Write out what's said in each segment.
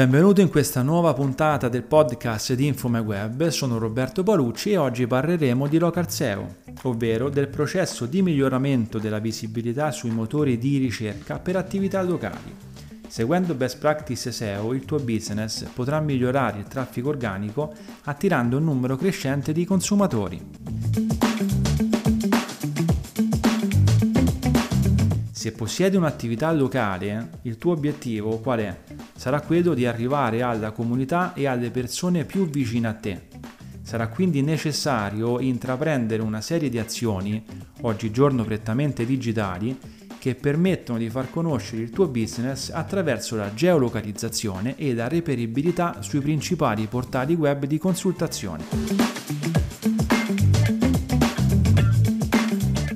Benvenuto in questa nuova puntata del podcast di InfomeWeb, sono Roberto Palucci e oggi parleremo di Local SEO, ovvero del processo di miglioramento della visibilità sui motori di ricerca per attività locali. Seguendo best practice SEO, il tuo business potrà migliorare il traffico organico attirando un numero crescente di consumatori. Se possiedi un'attività locale, il tuo obiettivo qual è? Sarà quello di arrivare alla comunità e alle persone più vicine a te. Sarà quindi necessario intraprendere una serie di azioni, oggigiorno prettamente digitali, che permettono di far conoscere il tuo business attraverso la geolocalizzazione e la reperibilità sui principali portali web di consultazione.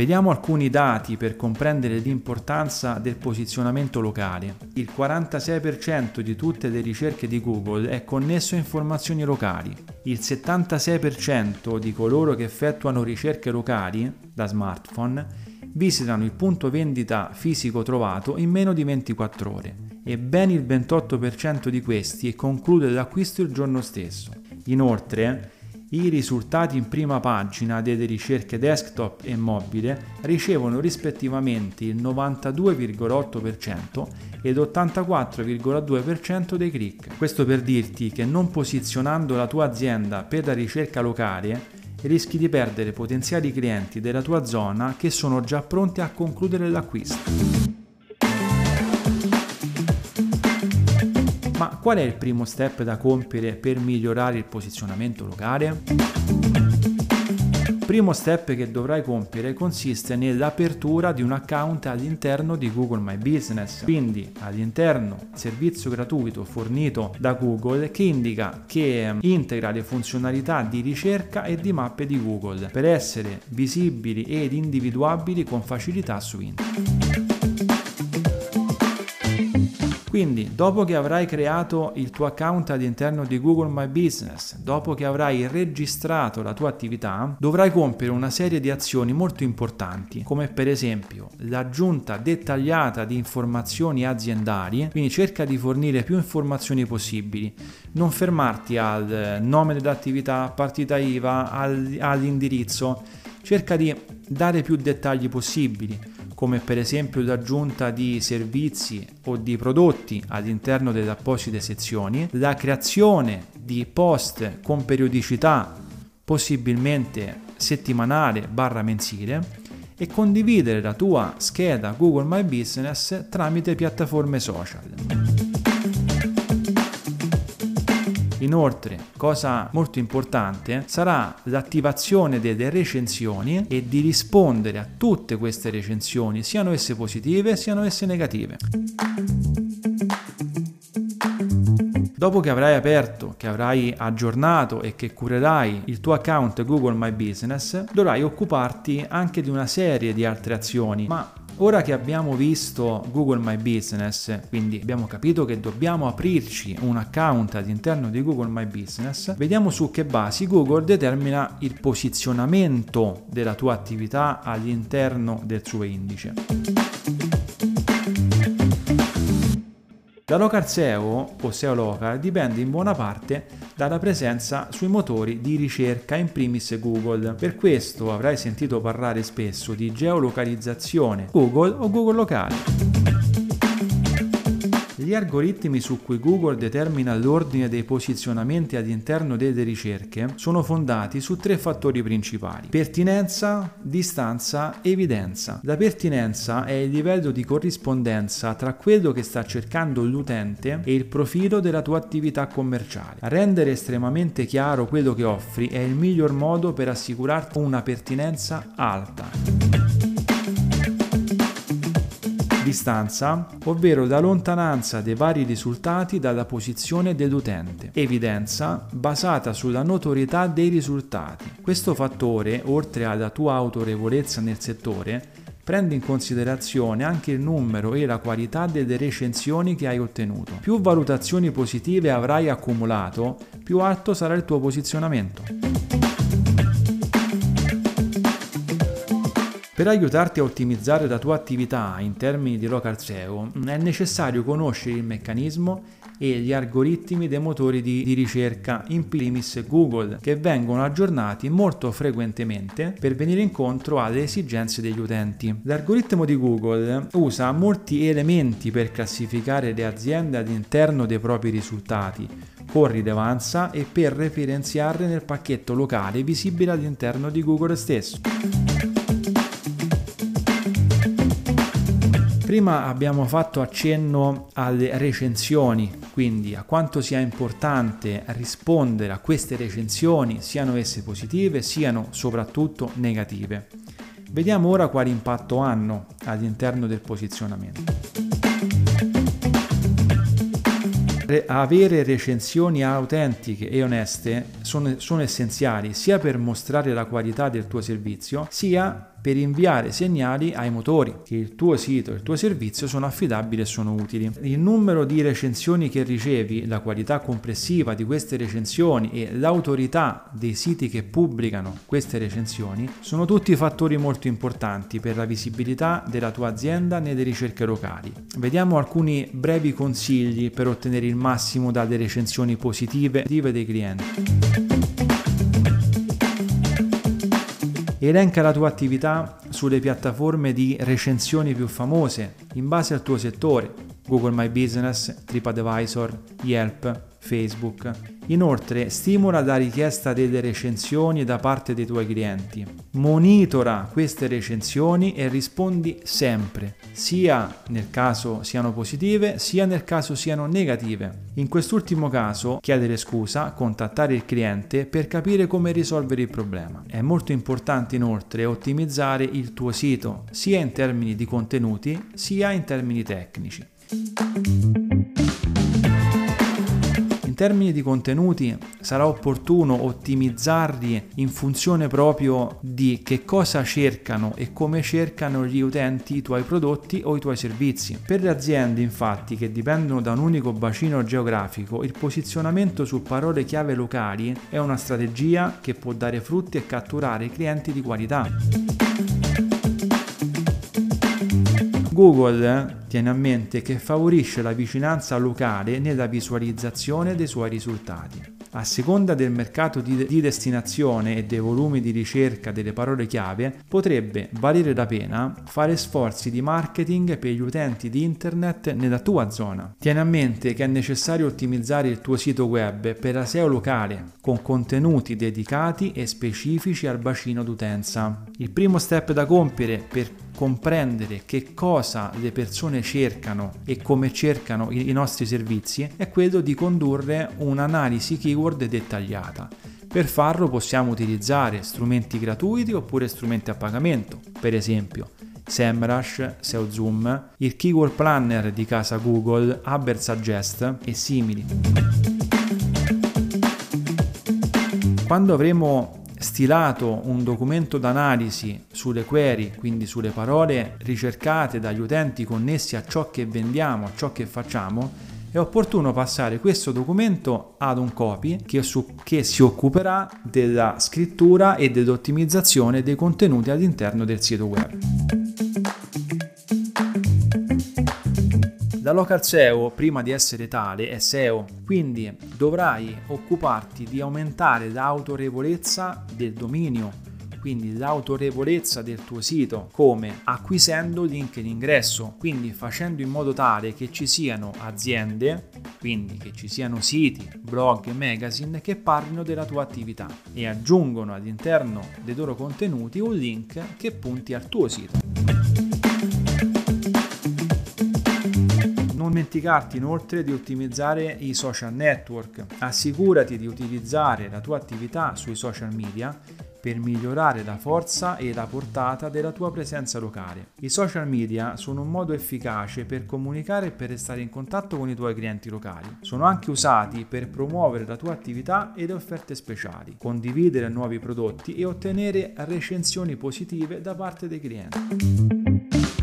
Vediamo alcuni dati per comprendere l'importanza del posizionamento locale. Il 46% di tutte le ricerche di Google è connesso a informazioni locali. Il 76% di coloro che effettuano ricerche locali da smartphone visitano il punto vendita fisico trovato in meno di 24 ore e ben il 28% di questi conclude l'acquisto il giorno stesso. Inoltre, i risultati in prima pagina delle ricerche desktop e mobile ricevono rispettivamente il 92,8% ed 84,2% dei click. Questo per dirti che non posizionando la tua azienda per la ricerca locale rischi di perdere potenziali clienti della tua zona che sono già pronti a concludere l'acquisto. Qual è il primo step da compiere per migliorare il posizionamento locale? Il primo step che dovrai compiere consiste nell'apertura di un account all'interno di Google My Business, quindi all'interno servizio gratuito fornito da Google che indica che integra le funzionalità di ricerca e di mappe di Google per essere visibili ed individuabili con facilità su internet. Quindi, dopo che avrai creato il tuo account all'interno di Google My Business, dopo che avrai registrato la tua attività, dovrai compiere una serie di azioni molto importanti, come per esempio l'aggiunta dettagliata di informazioni aziendali, quindi cerca di fornire più informazioni possibili, non fermarti al nome dell'attività, partita IVA, all'indirizzo, cerca di dare più dettagli possibili come per esempio l'aggiunta di servizi o di prodotti all'interno delle apposite sezioni, la creazione di post con periodicità possibilmente settimanale barra mensile e condividere la tua scheda Google My Business tramite piattaforme social. Inoltre, cosa molto importante, sarà l'attivazione delle recensioni e di rispondere a tutte queste recensioni, siano esse positive, siano esse negative. Dopo che avrai aperto, che avrai aggiornato e che curerai il tuo account Google My Business, dovrai occuparti anche di una serie di altre azioni, ma Ora che abbiamo visto Google My Business, quindi abbiamo capito che dobbiamo aprirci un account all'interno di Google My Business, vediamo su che basi Google determina il posizionamento della tua attività all'interno del suo indice. La local SEO o SEO local dipende in buona parte dalla presenza sui motori di ricerca in primis Google. Per questo avrai sentito parlare spesso di geolocalizzazione Google o Google locale. Gli algoritmi su cui Google determina l'ordine dei posizionamenti all'interno delle ricerche sono fondati su tre fattori principali: pertinenza, distanza, evidenza. La pertinenza è il livello di corrispondenza tra quello che sta cercando l'utente e il profilo della tua attività commerciale. Rendere estremamente chiaro quello che offri è il miglior modo per assicurarti una pertinenza alta distanza, ovvero la lontananza dei vari risultati dalla posizione dell'utente. Evidenza basata sulla notorietà dei risultati. Questo fattore, oltre alla tua autorevolezza nel settore, prende in considerazione anche il numero e la qualità delle recensioni che hai ottenuto. Più valutazioni positive avrai accumulato, più alto sarà il tuo posizionamento. Per aiutarti a ottimizzare la tua attività in termini di local SEO è necessario conoscere il meccanismo e gli algoritmi dei motori di, di ricerca, in primis Google, che vengono aggiornati molto frequentemente per venire incontro alle esigenze degli utenti. L'algoritmo di Google usa molti elementi per classificare le aziende all'interno dei propri risultati con rilevanza e per referenziarle nel pacchetto locale visibile all'interno di Google stesso. Prima abbiamo fatto accenno alle recensioni, quindi a quanto sia importante rispondere a queste recensioni, siano esse positive, siano soprattutto negative. Vediamo ora quale impatto hanno all'interno del posizionamento. Avere recensioni autentiche e oneste sono, sono essenziali sia per mostrare la qualità del tuo servizio, sia per inviare segnali ai motori che il tuo sito e il tuo servizio sono affidabili e sono utili. Il numero di recensioni che ricevi, la qualità complessiva di queste recensioni e l'autorità dei siti che pubblicano queste recensioni sono tutti fattori molto importanti per la visibilità della tua azienda nelle ricerche locali. Vediamo alcuni brevi consigli per ottenere il massimo dalle recensioni positive dei clienti. Elenca la tua attività sulle piattaforme di recensioni più famose in base al tuo settore, Google My Business, TripAdvisor, Yelp, Facebook. Inoltre stimola la richiesta delle recensioni da parte dei tuoi clienti. Monitora queste recensioni e rispondi sempre, sia nel caso siano positive, sia nel caso siano negative. In quest'ultimo caso chiedere scusa, contattare il cliente per capire come risolvere il problema. È molto importante inoltre ottimizzare il tuo sito, sia in termini di contenuti, sia in termini tecnici termini di contenuti sarà opportuno ottimizzarli in funzione proprio di che cosa cercano e come cercano gli utenti i tuoi prodotti o i tuoi servizi. Per le aziende infatti che dipendono da un unico bacino geografico, il posizionamento su parole chiave locali è una strategia che può dare frutti e catturare clienti di qualità. Google tiene a mente che favorisce la vicinanza locale nella visualizzazione dei suoi risultati. A seconda del mercato di, di, destinazione e dei volumi di ricerca delle parole chiave, potrebbe valere la pena fare sforzi di marketing per gli utenti di internet nella tua zona. Tieni a mente che è necessario ottimizzare il tuo sito web per la SEO locale, con contenuti dedicati e specifici al bacino d'utenza. Il primo step da compiere per comprendere che cosa le persone cercano e come cercano i nostri servizi è quello di condurre un'analisi keyword dettagliata. Per farlo possiamo utilizzare strumenti gratuiti oppure strumenti a pagamento, per esempio SEMrush, SEOZoom, il Keyword Planner di casa Google, Suggest e simili. Quando avremo stilato un documento d'analisi sulle query, quindi sulle parole ricercate dagli utenti connessi a ciò che vendiamo, a ciò che facciamo, è opportuno passare questo documento ad un copy che, su, che si occuperà della scrittura e dell'ottimizzazione dei contenuti all'interno del sito web. La local SEO, prima di essere tale, è SEO, quindi dovrai occuparti di aumentare l'autorevolezza del dominio, quindi l'autorevolezza del tuo sito, come acquisendo link in ingresso, quindi facendo in modo tale che ci siano aziende, quindi che ci siano siti, blog e magazine che parlino della tua attività e aggiungono all'interno dei loro contenuti un link che punti al tuo sito. Dimenticarti inoltre di ottimizzare i social network. Assicurati di utilizzare la tua attività sui social media per migliorare la forza e la portata della tua presenza locale. I social media sono un modo efficace per comunicare e per restare in contatto con i tuoi clienti locali. Sono anche usati per promuovere la tua attività e le offerte speciali, condividere nuovi prodotti e ottenere recensioni positive da parte dei clienti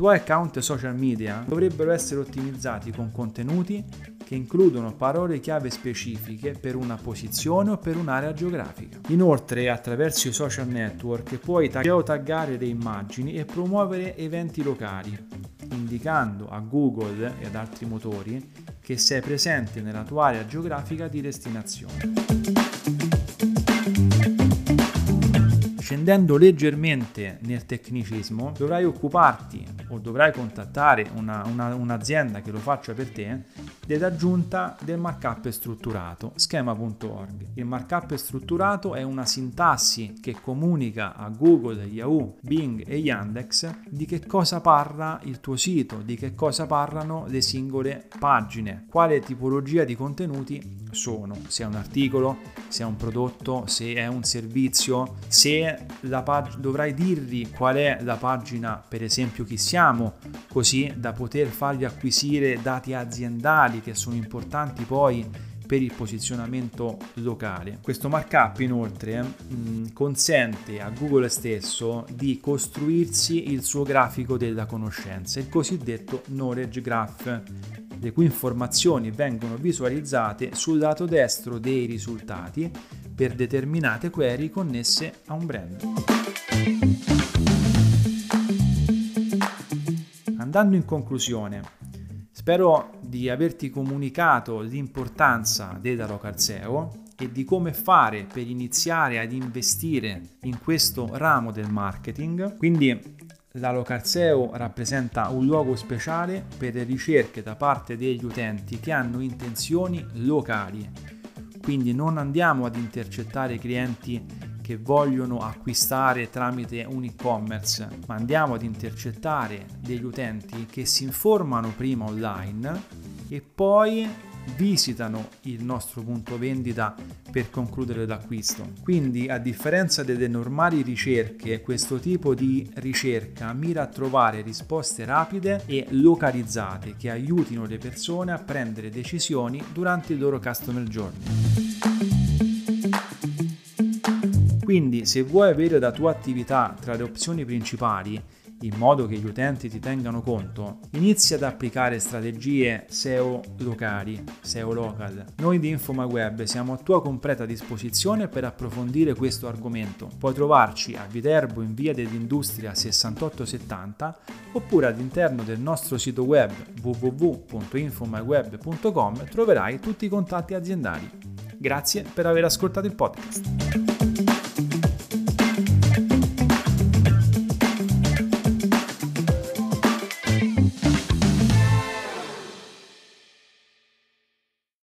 tuoi account social media dovrebbero essere ottimizzati con contenuti che includono parole chiave specifiche per una posizione o per un'area geografica. Inoltre, attraverso i social network puoi geotaggare le immagini e promuovere eventi locali. indicando a Google e ad altri motori che sei presente nella tua area geografica di destinazione. Scendendo leggermente nel tecnicismo, dovrai occuparti o dovrai contattare una, una, un'azienda che lo faccia per te dell'aggiunta del markup strutturato, schema.org. Il markup strutturato è una sintassi che comunica a Google, Yahoo, Bing e Yandex di che cosa parla il tuo sito, di che cosa parlano le singole pagine, quale tipologia di contenuti sono, se è un articolo, se è un prodotto, se è un servizio, se la pag- dovrai dirgli qual è la pagina, per esempio chi siamo, così da poter fargli acquisire dati aziendali che sono importanti poi per il posizionamento locale. Questo markup inoltre mh, consente a Google stesso di costruirsi il suo grafico della conoscenza, il cosiddetto knowledge graph, le cui informazioni vengono visualizzate sul lato destro dei risultati per determinate query connesse a un brand. Andando in conclusione, Spero di averti comunicato l'importanza della local SEO e di come fare per iniziare ad investire in questo ramo del marketing. Quindi la local SEO rappresenta un luogo speciale per le ricerche da parte degli utenti che hanno intenzioni locali. Quindi non andiamo ad intercettare clienti che vogliono acquistare tramite un e-commerce, ma andiamo ad intercettare degli utenti che si informano prima online e poi visitano il nostro punto vendita per concludere l'acquisto. Quindi, a differenza delle normali ricerche, questo tipo di ricerca mira a trovare risposte rapide e localizzate che aiutino le persone a prendere decisioni durante il loro customer journey. Quindi se vuoi avere la tua attività tra le opzioni principali, in modo che gli utenti ti tengano conto, inizia ad applicare strategie SEO locali, SEO local. Noi di InfomaWeb siamo a tua completa disposizione per approfondire questo argomento. Puoi trovarci a Viterbo in via dell'Industria 6870 oppure all'interno del nostro sito web www.infomyweb.com troverai tutti i contatti aziendali. Grazie per aver ascoltato il podcast.